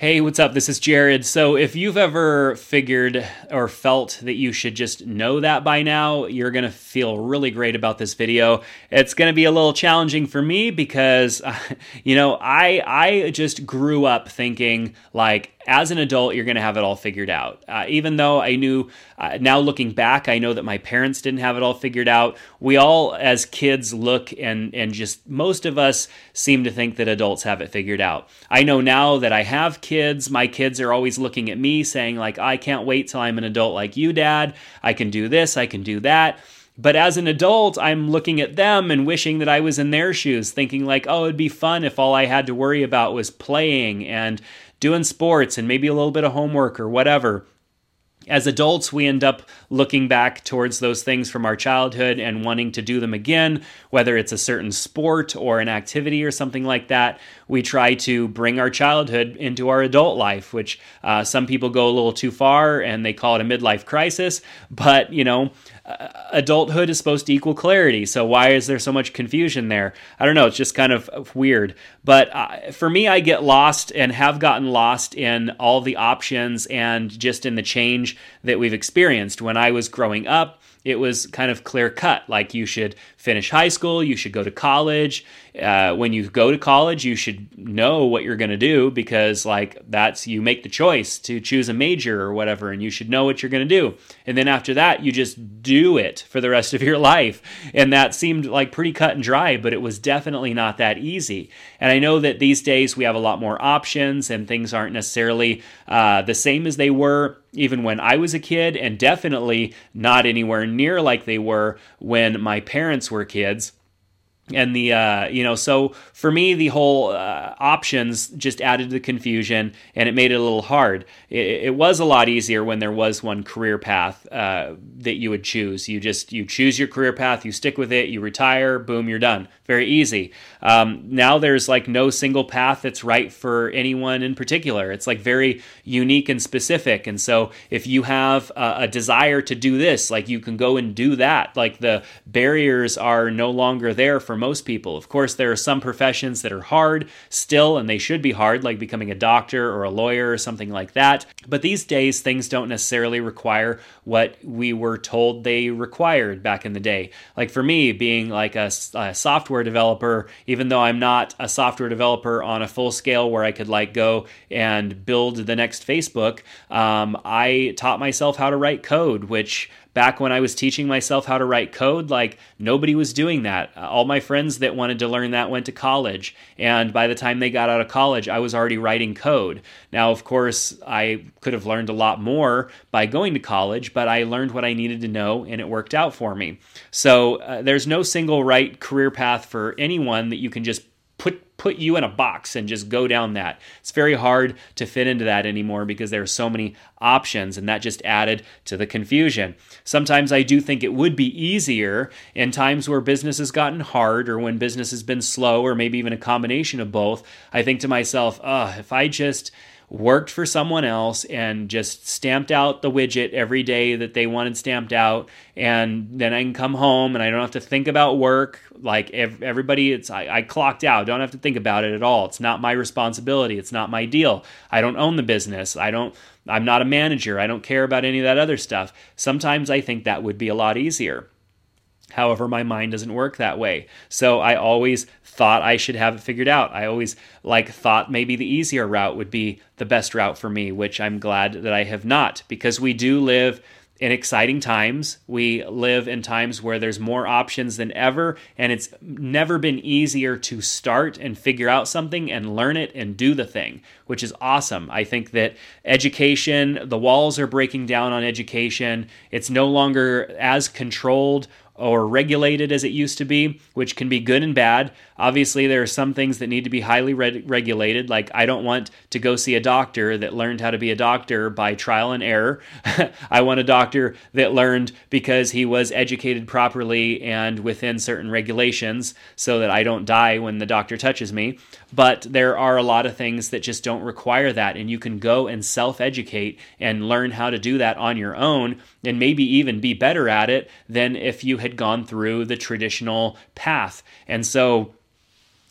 Hey, what's up? This is Jerad. So, if you've ever figured or felt that you should just know that by now, you're going to feel really great about this video. It's going to be a little challenging for me because, you know, I I just grew up thinking like as an adult, you're going to have it all figured out. Uh, even though I knew, uh, now looking back, I know that my parents didn't have it all figured out. We all, as kids, look and and just most of us seem to think that adults have it figured out. I know now that I have kids, my kids are always looking at me saying like, I can't wait till I'm an adult like you, Dad. I can do this, I can do that. But as an adult, I'm looking at them and wishing that I was in their shoes, thinking like, oh, it'd be fun if all I had to worry about was playing and doing sports and maybe a little bit of homework or whatever. As adults, we end up looking back towards those things from our childhood and wanting to do them again, whether it's a certain sport or an activity or something like that. We try to bring our childhood into our adult life, which uh, some people go a little too far and they call it a midlife crisis. But, you know, uh, adulthood is supposed to equal clarity. So why is there so much confusion there? I don't know. It's just kind of weird. But uh, for me, I get lost and have gotten lost in all the options and just in the change that we've experienced. When I was growing up, it was kind of clear cut. Like you should finish high school, you should go to college. Uh, when you go to college, you should know what you're going to do because, like, that's you make the choice to choose a major or whatever, and you should know what you're going to do. And then after that, you just do it for the rest of your life. And that seemed like pretty cut and dry, but it was definitely not that easy. And I know that these days we have a lot more options and things aren't necessarily uh, the same as they were even when I was a kid, and definitely not anywhere near like they were when my parents were kids and the uh, you know so for me the whole uh, options just added to the confusion and it made it a little hard. It, it was a lot easier when there was one career path uh, that you would choose. You just you choose your career path you stick with it you retire boom you're done. Very easy. Um, now there's like no single path that's right for anyone in particular. It's like very unique and specific. And so if you have a, a desire to do this like you can go and do that. Like the barriers are no longer there for most people. Of course, there are some professions that are hard still, and they should be hard, like becoming a doctor or a lawyer or something like that. But these days, things don't necessarily require what we were told they required back in the day. Like for me, being like a, a software developer, even though I'm not a software developer on a full scale where I could like go and build the next Facebook, um, I taught myself how to write code, which back when I was teaching myself how to write code, like nobody was doing that. All my friends that wanted to learn that went to college. And by the time they got out of college, I was already writing code. Now, of course, I could have learned a lot more by going to college, but I learned what I needed to know and it worked out for me. So uh, there's no single right career path for anyone that you can just put you in a box and just go down that. It's very hard to fit into that anymore because there are so many options and that just added to the confusion. Sometimes I do think it would be easier in times where business has gotten hard or when business has been slow or maybe even a combination of both. I think to myself, "Oh, if I just worked for someone else and just stamped out the widget every day that they wanted stamped out. And then i can come home and i don't have to think about work. Like everybody it's I, I, clocked out. Don't have to think about it at all. It's not my responsibility. It's not my deal. I don't own the business. I don't i'm not a manager. I don't care about any of that other stuff. Sometimes i think that would be a lot easier However, my mind doesn't work that way. So I always thought I should have it figured out. I always like thought maybe the easier route would be the best route for me, which I'm glad that I have not because we do live in exciting times. We live in times where there's more options than ever, and it's never been easier to start and figure out something and learn it and do the thing, which is awesome. I think that education, the walls are breaking down on education. It's no longer as controlled or regulated as it used to be, which can be good and bad. Obviously, there are some things that need to be highly re- regulated. Like, I don't want to go see a doctor that learned how to be a doctor by trial and error. I want a doctor that learned because he was educated properly and within certain regulations so that I don't die when the doctor touches me. But there are a lot of things that just don't require that, and you can go and self educate and learn how to do that on your own and maybe even be better at it than if you had gone through the traditional path. And so,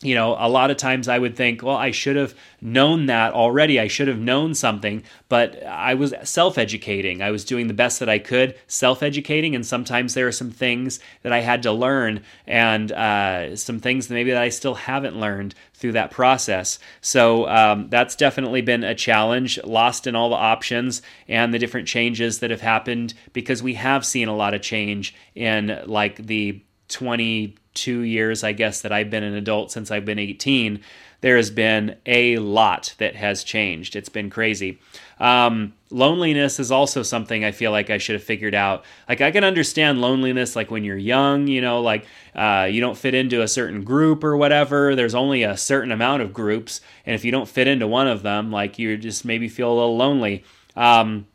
you know, a lot of times I would think, well, I should have known that already. I should have known something, but I was self educating. I was doing the best that I could, self educating. And sometimes there are some things that I had to learn and uh, some things maybe that I still haven't learned through that process. So um, that's definitely been a challenge, lost in all the options and the different changes that have happened because we have seen a lot of change in like the 22 years, I guess, that I've been an adult since I've been 18, there has been a lot that has changed. It's been crazy. Um, loneliness is also something I feel like I should have figured out. Like, I can understand loneliness, like when you're young, you know, like uh, you don't fit into a certain group or whatever. There's only a certain amount of groups. And if you don't fit into one of them, like you just maybe feel a little lonely. Um,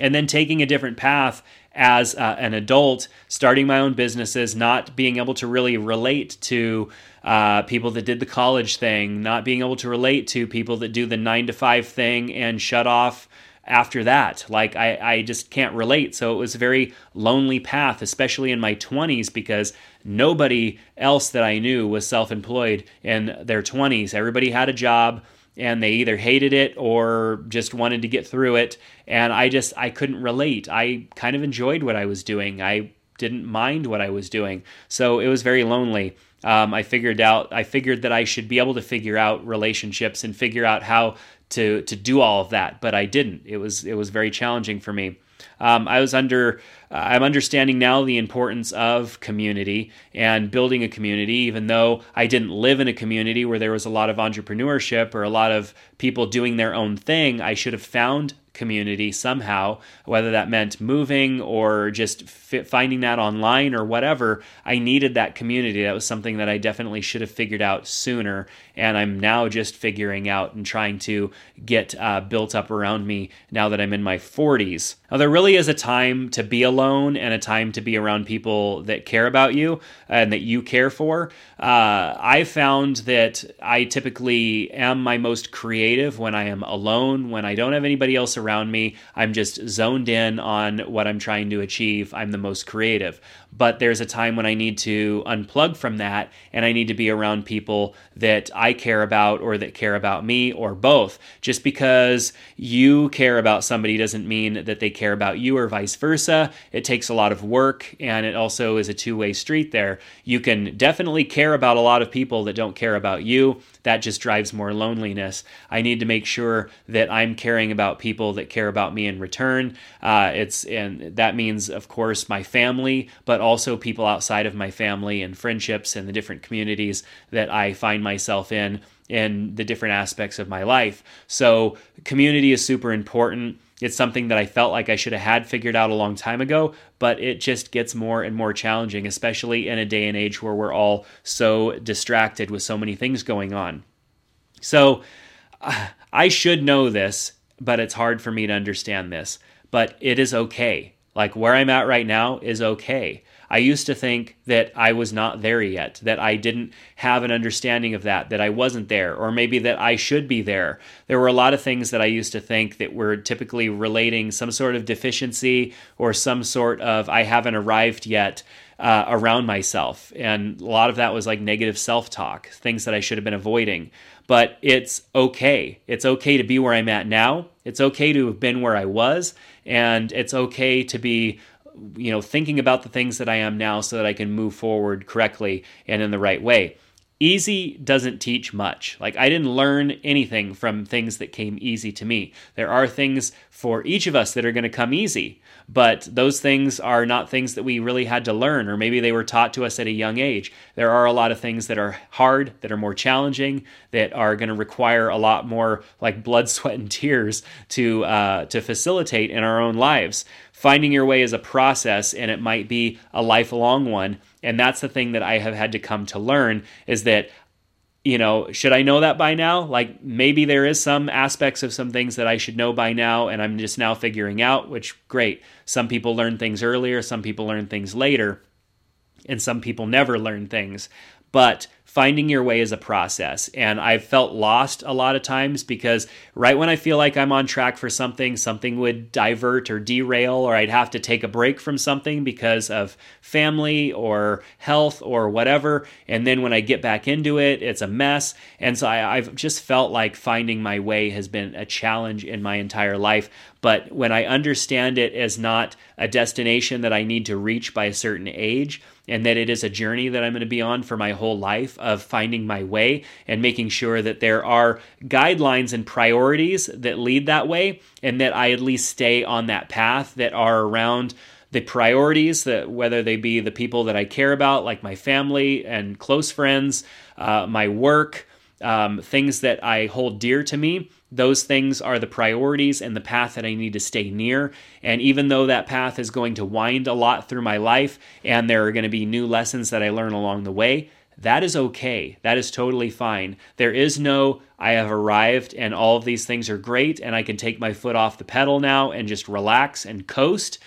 and then taking a different path as uh, an adult, starting my own businesses, not being able to really relate to uh, people that did the college thing, not being able to relate to people that do the nine to five thing and shut off after that. Like, I, I just can't relate. So it was a very lonely path, especially in my 20s, because nobody else that I knew was self employed in their 20s. Everybody had a job and they either hated it or just wanted to get through it. And i just i couldn't relate. I kind of enjoyed what i was doing. I didn't mind what i was doing. So it was very lonely. Um, i figured out i figured that i should be able to figure out relationships and figure out how to to do all of that but i didn't. It was it was very challenging for me um, I was under, uh, I'm understanding now the importance of community and building a community, even though I didn't live in a community where there was a lot of entrepreneurship or a lot of people doing their own thing. I should have found community somehow, whether that meant moving or just finding that online or whatever. I needed that community. That was something that I definitely should have figured out sooner. And I'm now just figuring out and trying to get uh, built up around me now that I'm in my 40s. Now, there really is a time to be alone and a time to be around people that care about you and that you care for. Uh, I found that I typically am my most creative when I am alone, when I don't have anybody else around me. I'm just zoned in on what I'm trying to achieve. I'm the most creative. But there's a time when I need to unplug from that and I need to be around people that I care about or that care about me or both. Just because you care about somebody doesn't mean that they care about you or vice versa. It takes a lot of work and it also is a two way street there. You can definitely care about a lot of people that don't care about you that just drives more loneliness. I need to make sure that I'm caring about people that care about me in return. Uh, it's and that means, of course, my family, but also people outside of my family and friendships and the different communities that I find myself in in the different aspects of my life. So community is super important. It's something that I felt like I should have had figured out a long time ago, but it just gets more and more challenging, especially in a day and age where we're all so distracted with so many things going on. So I should know this, but it's hard for me to understand this. But it is okay. Like where I'm at right now is okay. I used to think that I was not there yet, that I didn't have an understanding of that, that I wasn't there, or maybe that I should be there. There were a lot of things that I used to think that were typically relating some sort of deficiency or some sort of I haven't arrived yet. Uh, around myself. And a lot of that was like negative self talk, things that I should have been avoiding. But it's okay. It's okay to be where I'm at now. It's okay to have been where I was. And it's okay to be you know thinking about the things that I am now so that I can move forward correctly and in the right way. Easy doesn't teach much. Like, I didn't learn anything from things that came easy to me. There are things for each of us that are going to come easy, but those things are not things that we really had to learn, or maybe they were taught to us at a young age. There are a lot of things that are hard, that are more challenging, that are going to require a lot more like blood, sweat, and tears to uh, to facilitate in our own lives. Finding your way is a process, and it might be a lifelong one and that's the thing that I have had to come to learn is that you know, should I know that by now? Like maybe there is some aspects of some things that I should know by now and I'm just now figuring out, which great. Some people learn things earlier, some people learn things later, and some people never learn things. But finding your way is a process. And I've felt lost a lot of times because right when I feel like I'm on track for something, something would divert or derail, or I'd have to take a break from something because of family or health or whatever. And then when I get back into it, it's a mess. And so I, I've just felt like finding my way has been a challenge in my entire life. But when I understand it as not a destination that I need to reach by a certain age, and that it is a journey that I'm going to be on for my whole life of finding my way and making sure that there are guidelines and priorities that lead that way, and that I at least stay on that path that are around the priorities that whether they be the people that I care about, like my family and close friends, uh, my work, um, things that I hold dear to me, those things are the priorities and the path that I need to stay near. And even though that path is going to wind a lot through my life and there are going to be new lessons that I learn along the way, that is okay. That is totally fine. There is no, I have arrived and all of these things are great and I can take my foot off the pedal now and just relax and coast.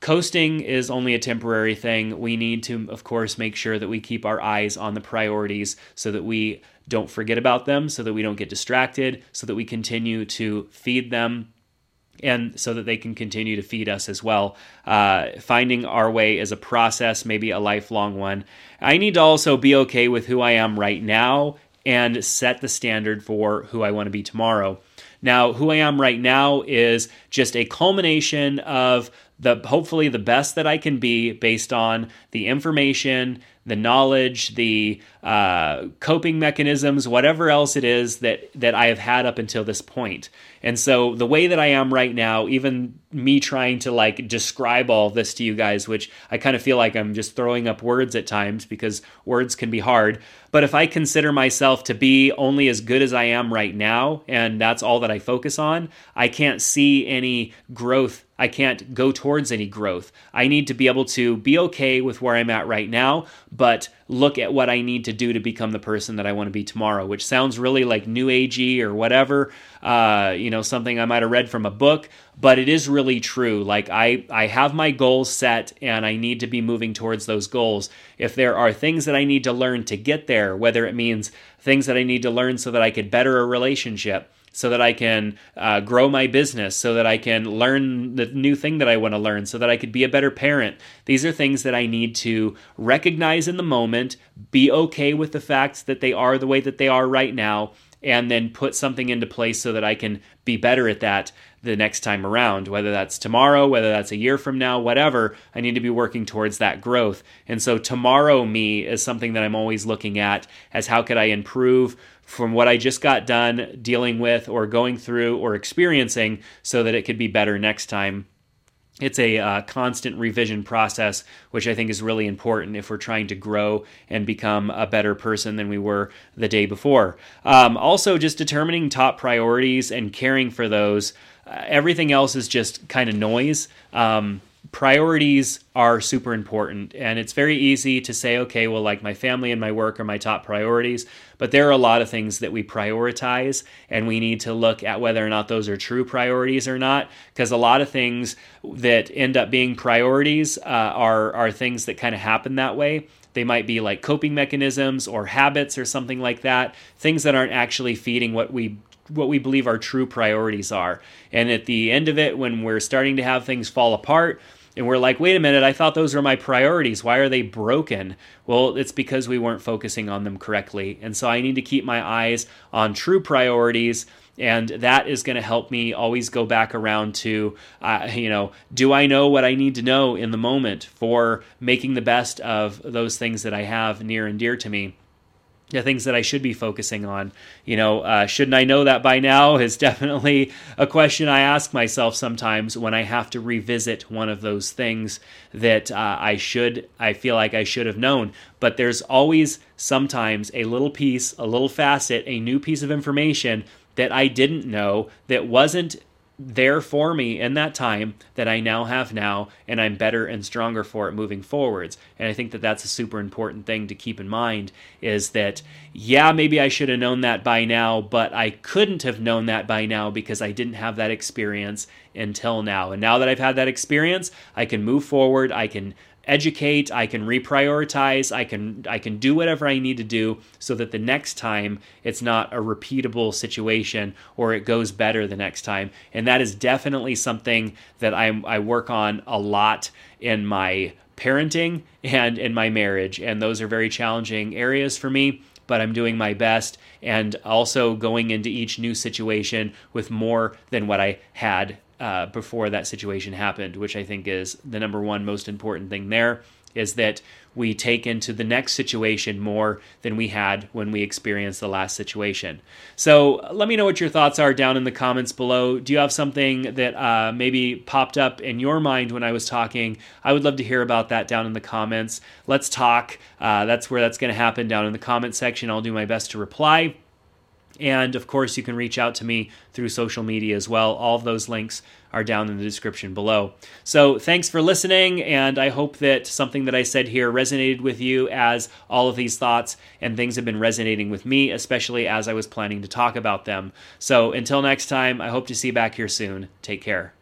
Coasting is only a temporary thing. We need to, of course, make sure that we keep our eyes on the priorities so that we don't forget about them, so that we don't get distracted, so that we continue to feed them and so that they can continue to feed us as well. Uh, finding our way is a process, maybe a lifelong one. I need to also be okay with who I am right now and set the standard for who I want to be tomorrow. Now, who I am right now is just a culmination of the hopefully the best that I can be based on the information, the knowledge, the uh, coping mechanisms, whatever else it is that that I have had up until this point. And so the way that I am right now, even me trying to like describe all this to you guys, which I kind of feel like I'm just throwing up words at times because words can be hard. But if I consider myself to be only as good as I am right now, and that's all that I focus on, I can't see any growth I can't go towards any growth. I need to be able to be okay with where I'm at right now, but look at what I need to do to become the person that I want to be tomorrow, which sounds really like new agey or whatever, uh, you know, something I might have read from a book, but it is really true. Like I, I have my goals set and I need to be moving towards those goals. If there are things that I need to learn to get there, whether it means things that I need to learn so that I could better a relationship, so that I can uh, grow my business, so that I can learn the new thing that I want to learn, so that I could be a better parent. These are things that I need to recognize in the moment, be okay with the fact that they are the way that they are right now, and then put something into place so that I can be better at that the next time around, whether that's tomorrow, whether that's a year from now, whatever, I need to be working towards that growth. And so tomorrow me is something that I'm always looking at as how could I improve from what I just got done dealing with or going through or experiencing so that it could be better next time. It's a uh, constant revision process, which I think is really important if we're trying to grow and become a better person than we were the day before. Um, also, just determining top priorities and caring for those. Uh, everything else is just kind of noise. Um, priorities are super important and it's very easy to say okay well like my family and my work are my top priorities but there are a lot of things that we prioritize and we need to look at whether or not those are true priorities or not because a lot of things that end up being priorities uh, are are things that kind of happen that way they might be like coping mechanisms or habits or something like that things that aren't actually feeding what we what we believe our true priorities are. And at the end of it, when we're starting to have things fall apart, and we're like, wait a minute, I thought those were my priorities. Why are they broken? Well, it's because we weren't focusing on them correctly. And so I need to keep my eyes on true priorities. And that is going to help me always go back around to, uh, you know, do I know what I need to know in the moment for making the best of those things that I have near and dear to me? The things that I should be focusing on. You know, uh, shouldn't I know that by now is definitely a question I ask myself sometimes when I have to revisit one of those things that uh, I should, I feel like I should have known. But there's always sometimes a little piece, a little facet, a new piece of information that I didn't know that wasn't there for me in that time that I now have now, and I'm better and stronger for it moving forwards. And I think that that's a super important thing to keep in mind is that, yeah, maybe I should have known that by now, but I couldn't have known that by now because I didn't have that experience until now. And now that I've had that experience, I can move forward, I can educate, I can reprioritize, I can I can do whatever I need to do so that the next time it's not a repeatable situation or it goes better the next time. And that is definitely something that I I work on a lot in my parenting and in my marriage and those are very challenging areas for me but I'm doing my best and also going into each new situation with more than what I had uh, before that situation happened, which I think is the number one most important thing there is that we take into the next situation more than we had when we experienced the last situation. So let me know what your thoughts are down in the comments below. Do you have something that uh, maybe popped up in your mind when I was talking? I would love to hear about that down in the comments. Let's talk. Uh, that's where that's going to happen down in the comment section. I'll do my best to reply. And of course, you can reach out to me through social media as well. All of those links are down in the description below. So, thanks for listening, and I hope that something that I said here resonated with you as all of these thoughts and things have been resonating with me, especially as I was planning to talk about them. So, until next time, I hope to see you back here soon. Take care.